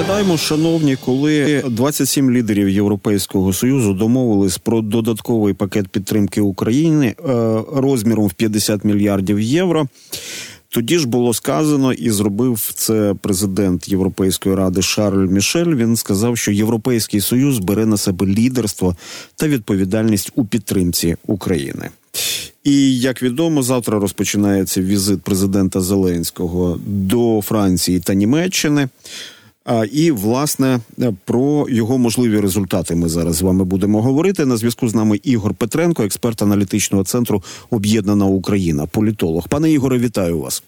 Пригадаємо, шановні, коли 27 лідерів Європейського союзу домовились про додатковий пакет підтримки України е, розміром в 50 мільярдів євро. Тоді ж було сказано і зробив це президент Європейської ради Шарль Мішель. Він сказав, що Європейський Союз бере на себе лідерство та відповідальність у підтримці України. І як відомо, завтра розпочинається візит президента Зеленського до Франції та Німеччини. І власне про його можливі результати ми зараз з вами будемо говорити. На зв'язку з нами Ігор Петренко, експерт аналітичного центру Об'єднана Україна, політолог. Пане Ігоре, вітаю вас.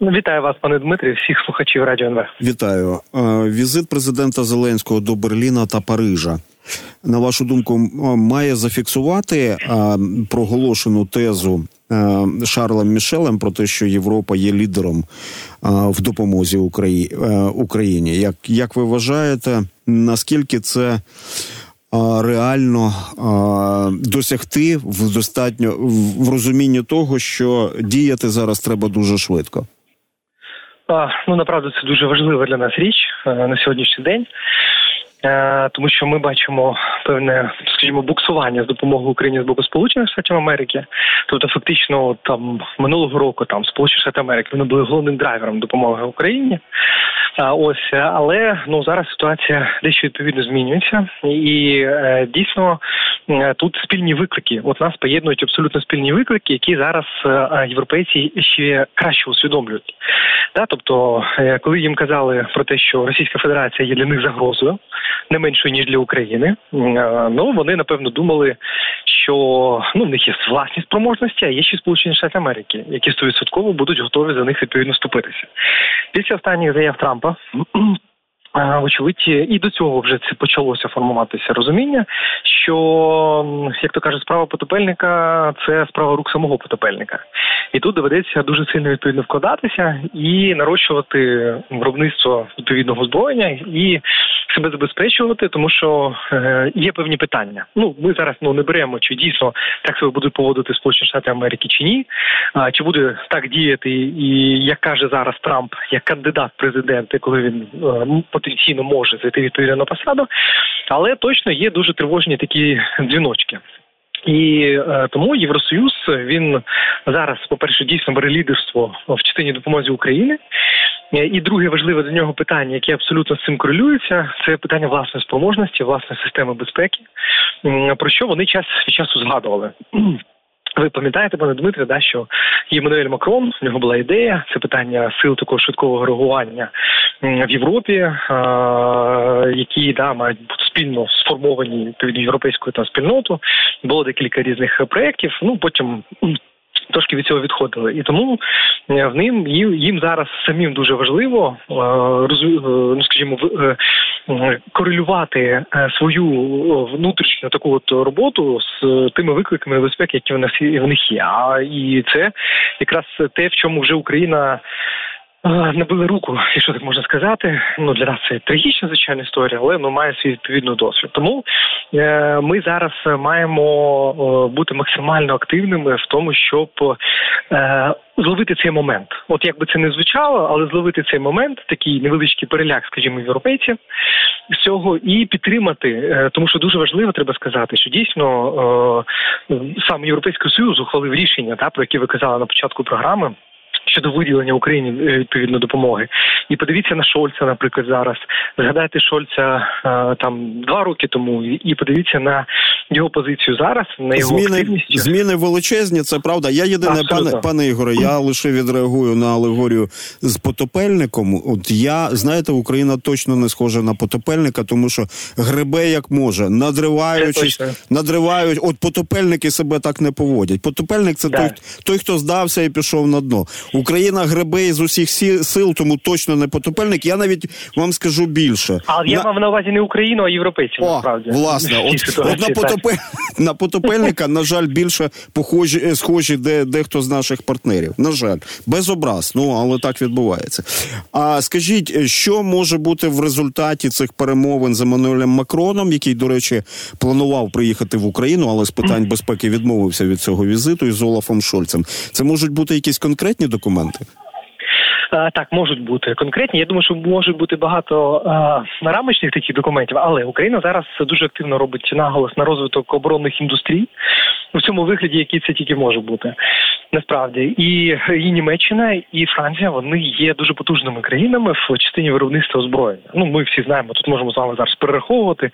Вітаю вас, пане Дмитрі, всіх слухачів радіо НВ. Вітаю. Візит президента Зеленського до Берліна та Парижа. На вашу думку, має зафіксувати проголошену тезу Шарлем Мішелем про те, що Європа є лідером в допомозі Україні. Як як ви вважаєте, наскільки це реально досягти в достатньо в розумінні того, що діяти зараз треба дуже швидко? Ну направду це дуже важлива для нас річ на сьогоднішній день. Е, тому що ми бачимо певне, скажімо, буксування з допомогою Україні з боку Сполучених Штатів Америки. Тобто, фактично, там минулого року там Сполучені Штати Америки вони були головним драйвером допомоги Україні. А ось але ну зараз ситуація дещо відповідно змінюється, і е, дійсно е, тут спільні виклики. От нас поєднують абсолютно спільні виклики, які зараз е, європейці ще краще усвідомлюють. Да, тобто, е, коли їм казали про те, що Російська Федерація є для них загрозою, не меншою ніж для України, ну вони напевно думали, що ну в них є власні спроможності, а є ще Сполучені Штати Америки, які стовідсотково будуть готові за них відповідно ступитися. Після останніх заяв Трампа. Вочевидь, і до цього вже це почалося формуватися розуміння, що як то каже, справа потопельника це справа рук самого потопельника, і тут доведеться дуже сильно відповідно вкладатися і нарощувати виробництво відповідного зброєння і себе забезпечувати, тому що е, є певні питання. Ну ми зараз ну не беремо, чи дійсно так себе будуть поводити Сполучені Штати Америки чи ні, а чи буде так діяти, і як каже зараз Трамп, як кандидат в президенти, коли він е, потенційно може зайти відповідно на посаду, але точно є дуже тривожні такі дзвіночки. І е, тому Євросоюз він зараз, по перше, дійсно бере лідерство в частині допомоги України. Е, і друге важливе для нього питання, яке абсолютно з цим корелюється, це питання власної спроможності, власної системи безпеки, про що вони час від часу згадували. Ви пам'ятаєте, пане Дмитре, да, що Єммануель Макрон у нього була ідея, це питання сил такого швидкого реагування в Європі, які да мають бути спільно сформовані відповідно європейською та спільноту. Було декілька різних проєктів. Ну потім трошки від цього відходили, і тому е, в ним їм зараз самим дуже важливо е, е, ну скажімо, корелювати свою внутрішню таку от роботу з тими викликами безпеки, які в них є. А і це якраз те, в чому вже Україна. Набили руку, якщо так можна сказати. Ну для нас це трагічна звичайна історія, але ну має свій відповідний досвід. Тому е, ми зараз маємо е, бути максимально активними в тому, щоб е, зловити цей момент. От як би це не звучало, але зловити цей момент, такий невеличкий переляк, скажімо, європейців з цього і підтримати, е, тому що дуже важливо треба сказати, що дійсно е, сам європейський союз ухвалив рішення, та про яке ви казали на початку програми щодо виділення Україні е, відповідно допомоги. І подивіться на Шольца, наприклад, зараз. Згадайте Шольца е, там два роки тому, і подивіться на його позицію зараз. На його зміни активність. зміни величезні. Це правда. Я єдине, пане пане Ігоре. Я лише відреагую на алегорію з потопельником. От я знаєте, Україна точно не схожа на потопельника, тому що гребе як може, надриваючись, надривають. От потопельники себе так не поводять. Потопельник це той, той, хто здався і пішов на дно. Україна гребе із усіх сил, тому точно не потопельник. Я навіть вам скажу більше. Але на... я мав на увазі не Україну, а європейців. О, насправді. Власне, от, от на потопель... на потопельника, на жаль, більше похожі е, схожі де дехто з наших партнерів. На жаль, без образ. Ну але так відбувається. А скажіть, що може бути в результаті цих перемовин з Еммануелем Макроном, який, до речі, планував приїхати в Україну, але з питань безпеки відмовився від цього візиту із Олафом Шольцем. Це можуть бути якісь конкретні документи? Так, можуть бути конкретні. Я думаю, що може бути багато рамочних таких документів, але Україна зараз дуже активно робить наголос на розвиток оборонних індустрій у цьому вигляді, який це тільки може бути. Насправді і і Німеччина, і Франція вони є дуже потужними країнами в частині виробництва озброєння. Ну ми всі знаємо, тут можемо з вами зараз перераховувати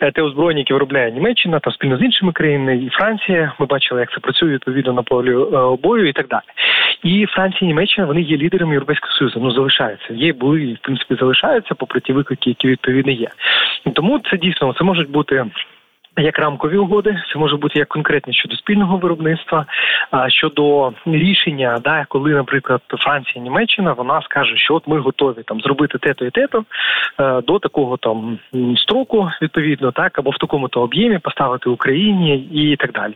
е, те озброєння, яке виробляє Німеччина та спільно з іншими країнами, і Франція. Ми бачили, як це працює відповідно на полі е, бою і так далі. І Франція, і Німеччина вони є лідерами Європейського Союзу. Ну залишаються. Є були в принципі залишаються, попри ті виклики, які відповідно є. Тому це дійсно це можуть бути як рамкові угоди, це може бути як конкретні щодо спільного виробництва, щодо рішення, да, коли, наприклад, Франція, Німеччина, вона скаже, що от ми готові там зробити те-то і те-то е, до такого там строку, відповідно, так або в такому то об'ємі поставити Україні і так далі.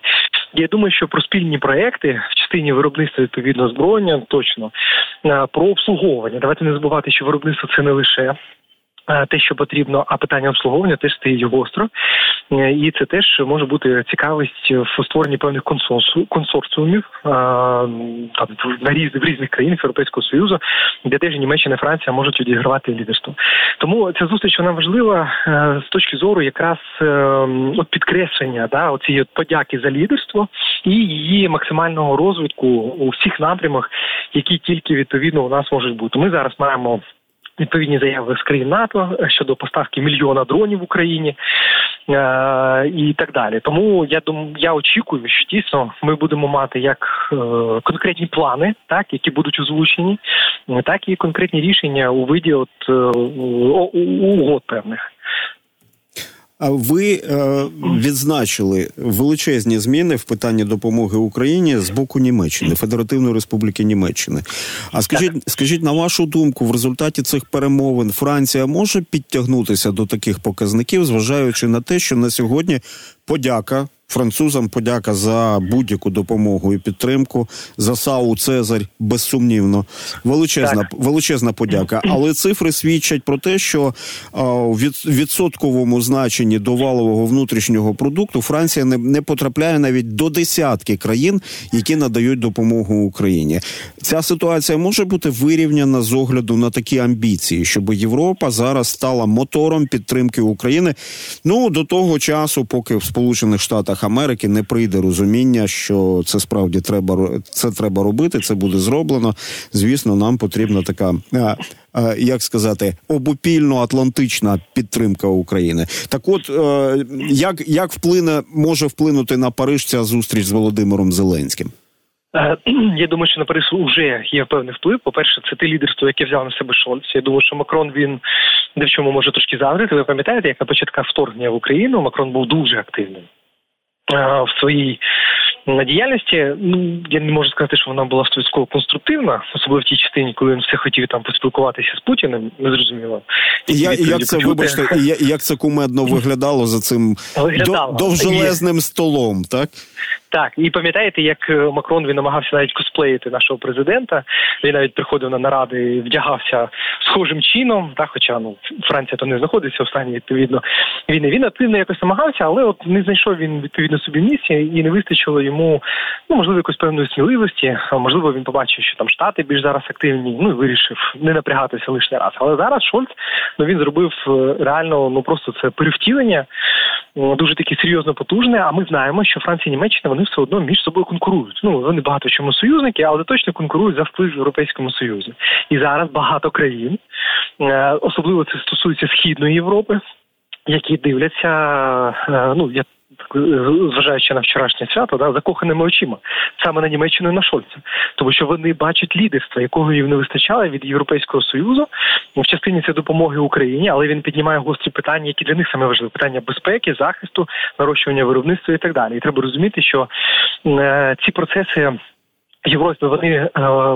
Я думаю, що про спільні проекти в частині виробництва відповідно зброєння точно е, про обслуговування. Давайте не забувати, що виробництво це не лише те, що потрібно, а питання обслуговування теж стоїть гостро, е, і це теж може бути цікавість в створенні певних консорціумів е, там на різ в різних країнах Європейського союзу, де теж Німеччина і Франція можуть відігравати лідерство. Тому ця зустріч вона важлива з точки зору якраз от підкреслення да оцієї подяки за лідерство і її максимального розвитку у всіх напрямах, які тільки відповідно у нас можуть бути. Ми зараз маємо відповідні заяви з країн НАТО щодо поставки мільйона дронів в Україні е, і так далі. Тому я думаю, я очікую, що дійсно ми будемо мати як е, конкретні плани, так які будуть озвучені, так і конкретні рішення у виді от е, угод певних. Ви е, відзначили величезні зміни в питанні допомоги Україні з боку Німеччини, Федеративної Республіки Німеччини. А скажіть, скажіть на вашу думку, в результаті цих перемовин Франція може підтягнутися до таких показників, зважаючи на те, що на сьогодні подяка Французам подяка за будь-яку допомогу і підтримку. За САУ Цезарь безсумнівно. Величезна так. величезна подяка. Але цифри свідчать про те, що в відсотковому значенні до валового внутрішнього продукту Франція не, не потрапляє навіть до десятки країн, які надають допомогу Україні. Ця ситуація може бути вирівняна з огляду на такі амбіції, щоб Європа зараз стала мотором підтримки України. Ну до того часу, поки в Сполучених Штатах. Штатах Америки не прийде розуміння, що це справді треба це треба робити. Це буде зроблено. Звісно, нам потрібна така. Як сказати, обопільно-атлантична підтримка України. Так, от е, як як вплине може вплинути на Париж ця зустріч з Володимиром Зеленським? Е, я думаю, що на Париж вже є певний вплив. По перше, це те лідерство, яке взяв на себе Шольц. Я думаю, що Макрон він де в чому може трошки завжити. Ви пам'ятаєте, як на початках вторгнення в Україну Макрон був дуже активним. Е, в своїй діяльності. Ну я не можу сказати, що вона була стовідково конструктивна, особливо в тій частині, коли він все хотів там поспілкуватися з Путіним. Не зрозуміло. І я, як це вибачте, і як це кумедно виглядало за цим виглядало. довжелезним столом, так? Так, і пам'ятаєте, як е, Макрон він намагався навіть косплеїти нашого президента. Він навіть приходив на наради, вдягався схожим чином. Так, хоча ну Франція то не знаходиться в стані відповідно війни. Він активно якось намагався, але от не знайшов він відповідно собі місця і не вистачило йому ну можливо якоїсь певної сміливості. А можливо, він побачив, що там штати більш зараз активні. Ну і вирішив не напрягатися лише раз. Але зараз Шольц ну він зробив е, реально ну просто це перевтілення дуже таке серйозно потужне. А ми знаємо, що Франція і Німеччина вони все одно між собою конкурують. Ну вони багато чому союзники, але точно конкурують за вплив в Європейському Союзі. І зараз багато країн, е, особливо це стосується східної Європи. Які дивляться, е, ну я зважаючи на вчорашнє свято, да, закоханими очима саме на Німеччину і на Шольца, тому що вони бачать лідерство, якого їм не вистачало від Європейського союзу в частині це допомоги Україні, але він піднімає гострі питання, які для них саме важливі питання безпеки, захисту, нарощування виробництва і так далі. І треба розуміти, що е, ці процеси. Європі вони е,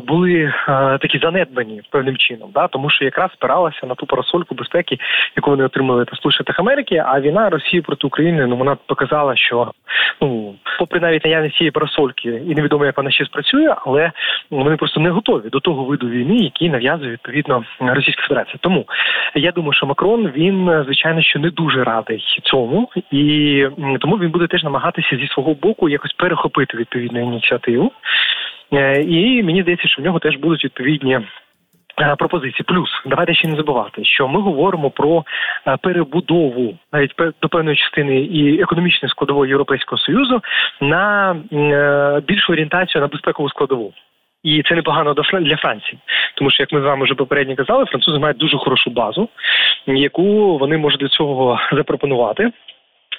були е, такі занедбані певним чином, да тому що якраз спиралася на ту парасольку безпеки, яку вони отримали та Сполучених Америки. А війна Росії проти України ну вона показала, що ну попри навіть наявність цієї парасольки, і невідомо, як вона ще спрацює, але вони просто не готові до того виду війни, який нав'язує відповідно Російська Федерація. Тому я думаю, що Макрон він звичайно що не дуже радий цьому, і тому він буде теж намагатися зі свого боку якось перехопити відповідну ініціативу. Е, і мені здається, що в нього теж будуть відповідні Е, пропозиції. Плюс давайте ще не забувати, що ми говоримо про е, перебудову навіть до певної частини і економічної складової європейського союзу на більшу орієнтацію на безпекову складову. І це непогано для Франції, тому що як ми з вами вже попередньо казали, французи мають дуже хорошу базу, яку вони можуть для цього запропонувати.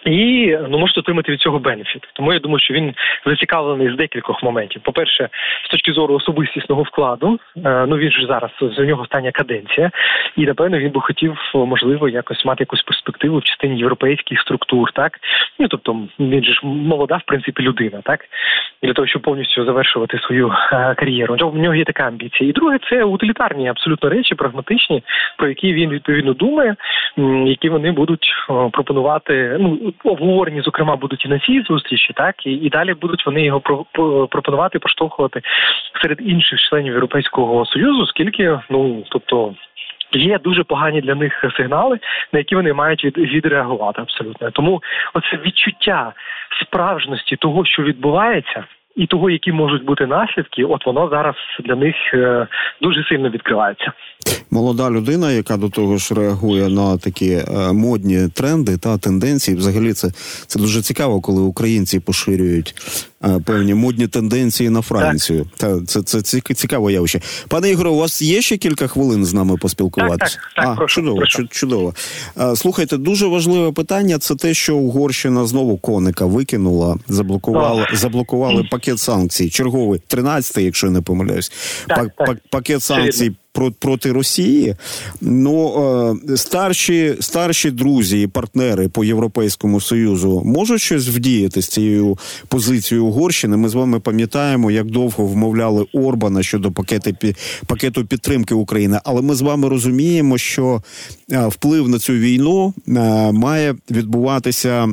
І ну можете отримати від цього бенефіт. Тому я думаю, що він зацікавлений з декількох моментів. По перше, з точки зору особистісного вкладу, е, ну він ж зараз з нього остання каденція, і напевно він би хотів можливо якось мати якусь перспективу в частині європейських структур, так ну тобто він же ж молода, в принципі, людина, так для того, щоб повністю завершувати свою е, кар'єру. У нього є така амбіція. І друге, це утилітарні абсолютно речі, прагматичні, про які він відповідно думає, які вони будуть пропонувати. Ну обговорені, зокрема, будуть і на цій зустрічі, так і і далі будуть вони його про, про, пропонувати, поштовхувати серед інших членів Європейського союзу, скільки ну тобто. Є дуже погані для них сигнали, на які вони мають від, відреагувати абсолютно. Тому оце відчуття справжності того, що відбувається, і того, які можуть бути наслідки, от воно зараз для них е, дуже сильно відкривається. Молода людина, яка до того ж реагує на такі е, модні тренди та тенденції. Взагалі, це це дуже цікаво, коли українці поширюють певні модні тенденції на Францію. Та це це, це цікаве явище. Пане Ігоре, у вас є ще кілька хвилин з нами поспілкуватися? Так, так, так, а прошу, чудово, прошу. чудово. Слухайте, дуже важливе питання. Це те, що Угорщина знову коника викинула, заблокувала, заблокували пакет санкцій. Черговий 13-й, якщо я не помиляюсь. Так, так. Пакет санкцій проти Росії. Ну е, старші старші друзі і партнери по Європейському Союзу можуть щось вдіяти з цією позицією Угорщини. Ми з вами пам'ятаємо, як довго вмовляли Орбана щодо пакети пакету підтримки України. Але ми з вами розуміємо, що вплив на цю війну е, має відбуватися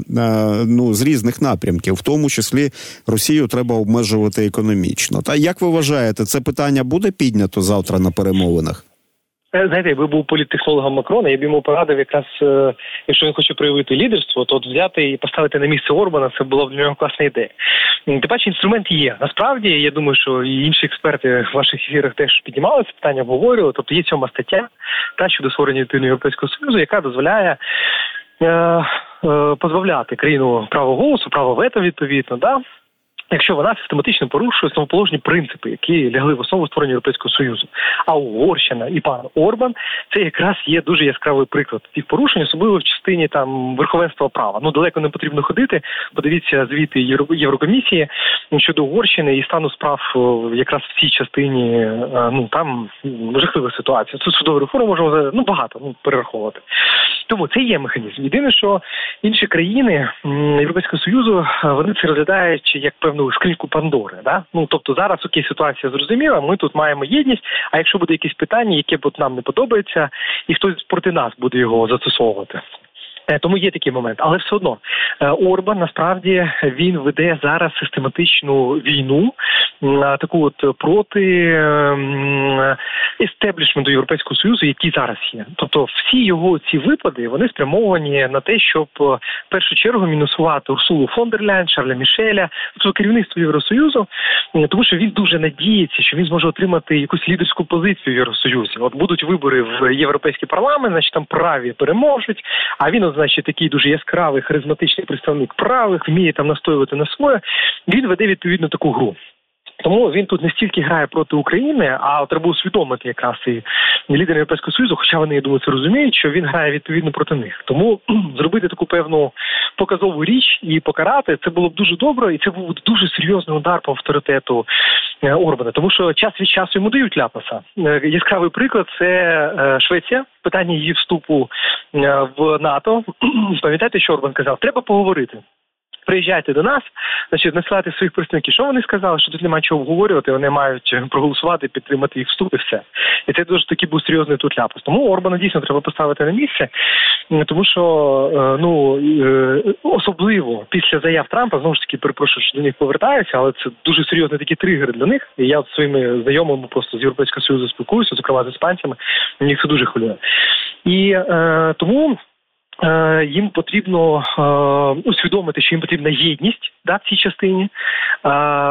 ну з різних напрямків, в тому числі Росію треба обмежувати економічно. Та як ви вважаєте, це питання буде піднято завтра на перемовинах? Е, знаєте, якби був політтехнологом Макрона, я б йому порадив, якраз е, якщо він хоче проявити лідерство, то от взяти і поставити на місце Орбана це була б для нього класна ідея. Тим паче інструмент є. Насправді я думаю, що і інші експерти в ваших ефірах теж піднімали це питання, обговорювали. Тобто є сьома стаття та щодо створення Європейського союзу, яка дозволяє. Е, позбавляти країну права голосу, право вето відповідно, да якщо вона систематично порушує самоположні принципи, які лягли в основу створення Європейського Союзу. А Угорщина і пан Орбан це якраз є дуже яскравий приклад цих порушень, особливо в частині там верховенства права. Ну далеко не потрібно ходити. Подивіться звіти Єврокомісії щодо Угорщини і стану справ якраз в цій частині. Е, ну там жахлива ситуація. Тут судову реформу можемо ну багато ну, перераховувати. Тому це є механізм. Єдине, що інші країни Європейського союзу вони це розглядають як певну скриньку Пандори. Да? Ну тобто зараз окей, ситуація зрозуміла. Ми тут маємо єдність. А якщо буде якесь питання, яке б нам не подобається, і хтось проти нас буде його застосовувати. Е, тому є такий момент, але все одно е, Орбан насправді він веде зараз систематичну війну, таку от проти ем, естеблішменту Європейського союзу, який зараз є. Тобто, всі його ці випади вони спрямовані на те, щоб е, в першу чергу мінусувати Урсулу фон дер Ляйн, Шарля Мішеля, тобто керівництво Євросоюзу, тому що він дуже надіється, що він зможе отримати якусь лідерську позицію в Євросоюзі. От будуть вибори в європейський парламент, значить там праві переможуть. А він, значить, такий дуже яскравий харизматичний представник правих, вміє там настоювати на своє. Він веде відповідно таку гру. Тому він тут не стільки грає проти України, а треба усвідомити якраз і лідери Європейського союзу, хоча вони я думаю, це розуміють, що він грає відповідно проти них. Тому зробити таку певну показову річ і покарати це було б дуже добре, і це був дуже серйозний удар по авторитету е, Орбана. Тому що час від часу йому дають ляпаса. Е, яскравий приклад це е, Швеція. Питання її вступу в НАТО. Пам'ятаєте, що Орбан казав? Треба поговорити приїжджайте до нас, значить, насилати своїх представників. Що вони сказали? Що тут немає чого обговорювати, вони мають проголосувати, підтримати їх вступ і все. І це дуже таки був серйозний тут ляпас. Тому Орбана дійсно треба поставити на місце, тому що е, ну е, особливо після заяв Трампа знову ж таки перепрошую, що до них повертаюся, але це дуже серйозний такі тригери для них. І я своїми знайомими просто з Європейського Союзу спілкуюся, зокрема з іспанцями. Мені це дуже хвилює. І е, тому їм потрібно е, усвідомити, що їм потрібна єдність да, в цій частині е,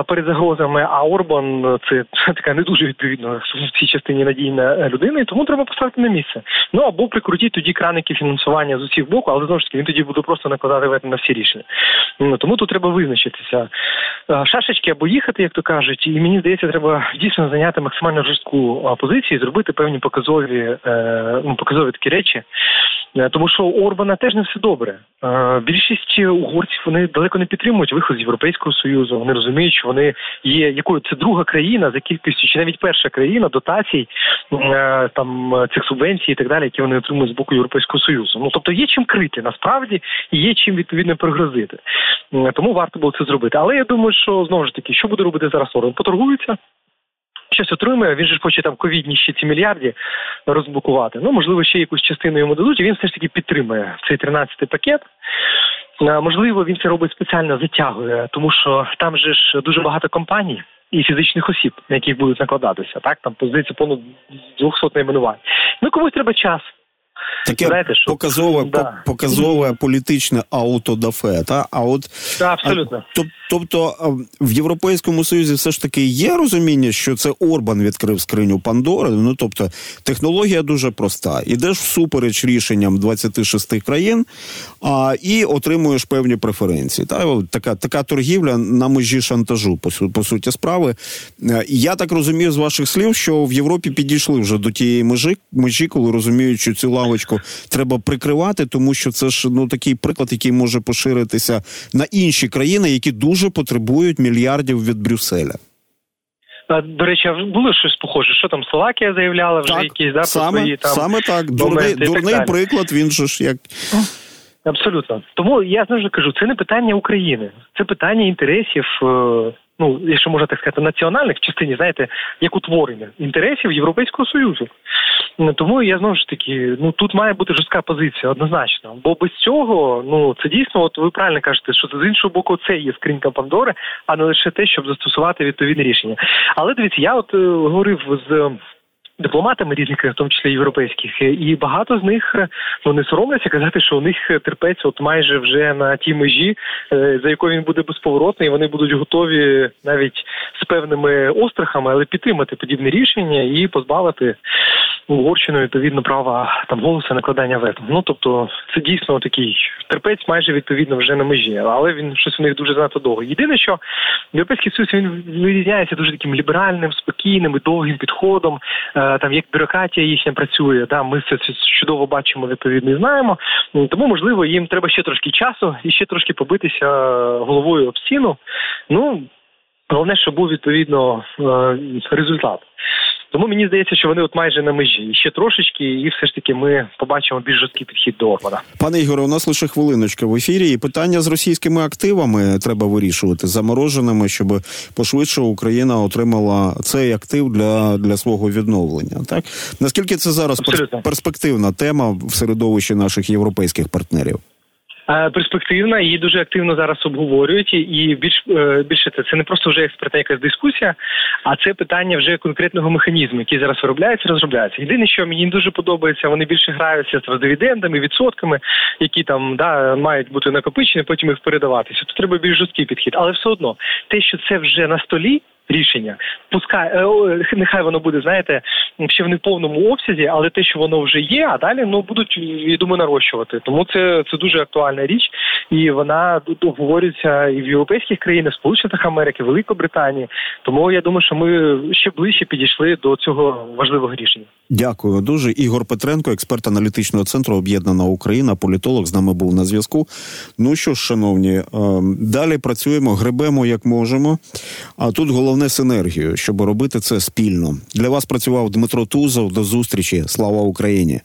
перед загрозами. А Орбан це, така не дуже відповідно в цій частині надійна людина, і тому треба поставити на місце. Ну або прикрутіть тоді краники фінансування з усіх боку, але знову ж таки він тоді буде просто накладати вето на всі рішення. Ну, тому тут треба визначитися шашечки або їхати, як то кажуть, і мені здається, треба дійсно зайняти максимально жорстку позицію, зробити певні показові ну, показові такі речі. Е, тому що у Орбана теж не все добре. Е, більшість угорців вони далеко не підтримують виход з Європейського союзу. Вони розуміють, що вони є якою це друга країна за кількістю, чи навіть перша країна дотацій е, там цих субвенцій і так далі, які вони отримують з боку Європейського союзу. Ну тобто є чим крити насправді і є чим відповідно пригрозити. Тому варто було це зробити. Але я думаю, що знову ж таки, що буде робити зараз Орбан? Поторгується щось отримує, він же хоче там ковідні ще ці мільярді розблокувати. Ну, можливо, ще якусь частину йому дадуть, і він все ж таки підтримує цей 13-й пакет. Можливо, він це робить спеціально затягує, тому що там же ж дуже багато компаній і фізичних осіб, на яких будуть накладатися. Так, там позиція понад 200 найменувань. Ну комусь треба час. Таке Знаєте, що... показове да. показове політичне аутодафе. Та? А от да, абсолютно. А, тобто в Європейському Союзі все ж таки є розуміння, що це Орбан відкрив скриню Пандори. Ну тобто технологія дуже проста. Ідеш всупереч рішенням 26 країн а, і отримуєш певні преференції. Та? Така така торгівля на межі шантажу, по, по суті справи. Е, я так розумію з ваших слів, що в Європі підійшли вже до тієї межі, межі коли розуміють, що цю лавочку треба прикривати, тому що це ж ну такий приклад, який може поширитися на інші країни, які дуже потребують мільярдів від Брюсселя. До речі, було щось похоже. Що там Словакія заявляла вже так, якісь да, саме, свої там саме так. Дурний, дурний так приклад. Він же ж як. Абсолютно. Тому я завжди кажу, це не питання України, це питання інтересів е, ну якщо можна так сказати, національних частині, знаєте, як утворення інтересів Європейського союзу. Тому я знову ж таки, ну тут має бути жорстка позиція, однозначно. Бо без цього, ну це дійсно, от ви правильно кажете, що це з іншого боку, це є скринька Пандори, а не лише те, щоб застосувати відповідне рішення. Але дивіться, я от е, говорив з дипломатами різних, в тому числі європейських, і багато з них ну не соромляться казати, що у них терпець, от майже вже на тій межі, е, за якою він буде безповоротний, вони будуть готові навіть з певними острахами, але підтримати подібне рішення і позбавити Угорщину відповідно права там голосу накладання вето. Ну тобто це дійсно такий терпець, майже відповідно вже на межі, але він щось у них дуже занадто довго. Єдине, що європейський союз він вирізняється дуже таким ліберальним, спокійним і довгим підходом. Е, там як бюрократія їхня працює, да ми це чудово бачимо, відповідно і знаємо. Тому можливо їм треба ще трошки часу і ще трошки побитися головою об стіну. Ну головне, щоб був відповідно е, результат. Тому мені здається, що вони от майже на межі і ще трошечки, і все ж таки ми побачимо більш жорсткий підхід до Орбана. Пане Ігоре, у нас лише хвилиночка в ефірі. І питання з російськими активами треба вирішувати замороженими, щоб пошвидше Україна отримала цей актив для для свого відновлення. Так наскільки це зараз Абсолютно. перспективна тема в середовищі наших європейських партнерів? Е, перспективна, її дуже активно зараз обговорюють, і більш е, більше це це не просто вже експертна якась дискусія, а це питання вже конкретного механізму, який зараз виробляється, розробляється. Єдине, що мені дуже подобається, вони більше граються з дивідендами, відсотками, які там да мають бути накопичені, потім їх передаватися. Тут треба більш жорсткий підхід, але все одно те, що це вже на столі рішення. Пускай е, нехай воно буде, знаєте, ще в неповному обсязі, але те, що воно вже є, а далі ну будуть я думаю, нарощувати. Тому це це дуже актуальна річ, і вона обговорюється і в європейських країнах, Сполучених Америки, Великобританії. Тому я думаю, що ми ще ближче підійшли до цього важливого рішення. Дякую дуже. Ігор Петренко, експерт аналітичного центру Об'єднана Україна, політолог з нами був на зв'язку. Ну що ж, шановні, е, далі працюємо, гребемо як можемо. А тут головне головне синергію, щоб робити це спільно. Для вас працював Дмитро Тузов. До зустрічі. Слава Україні.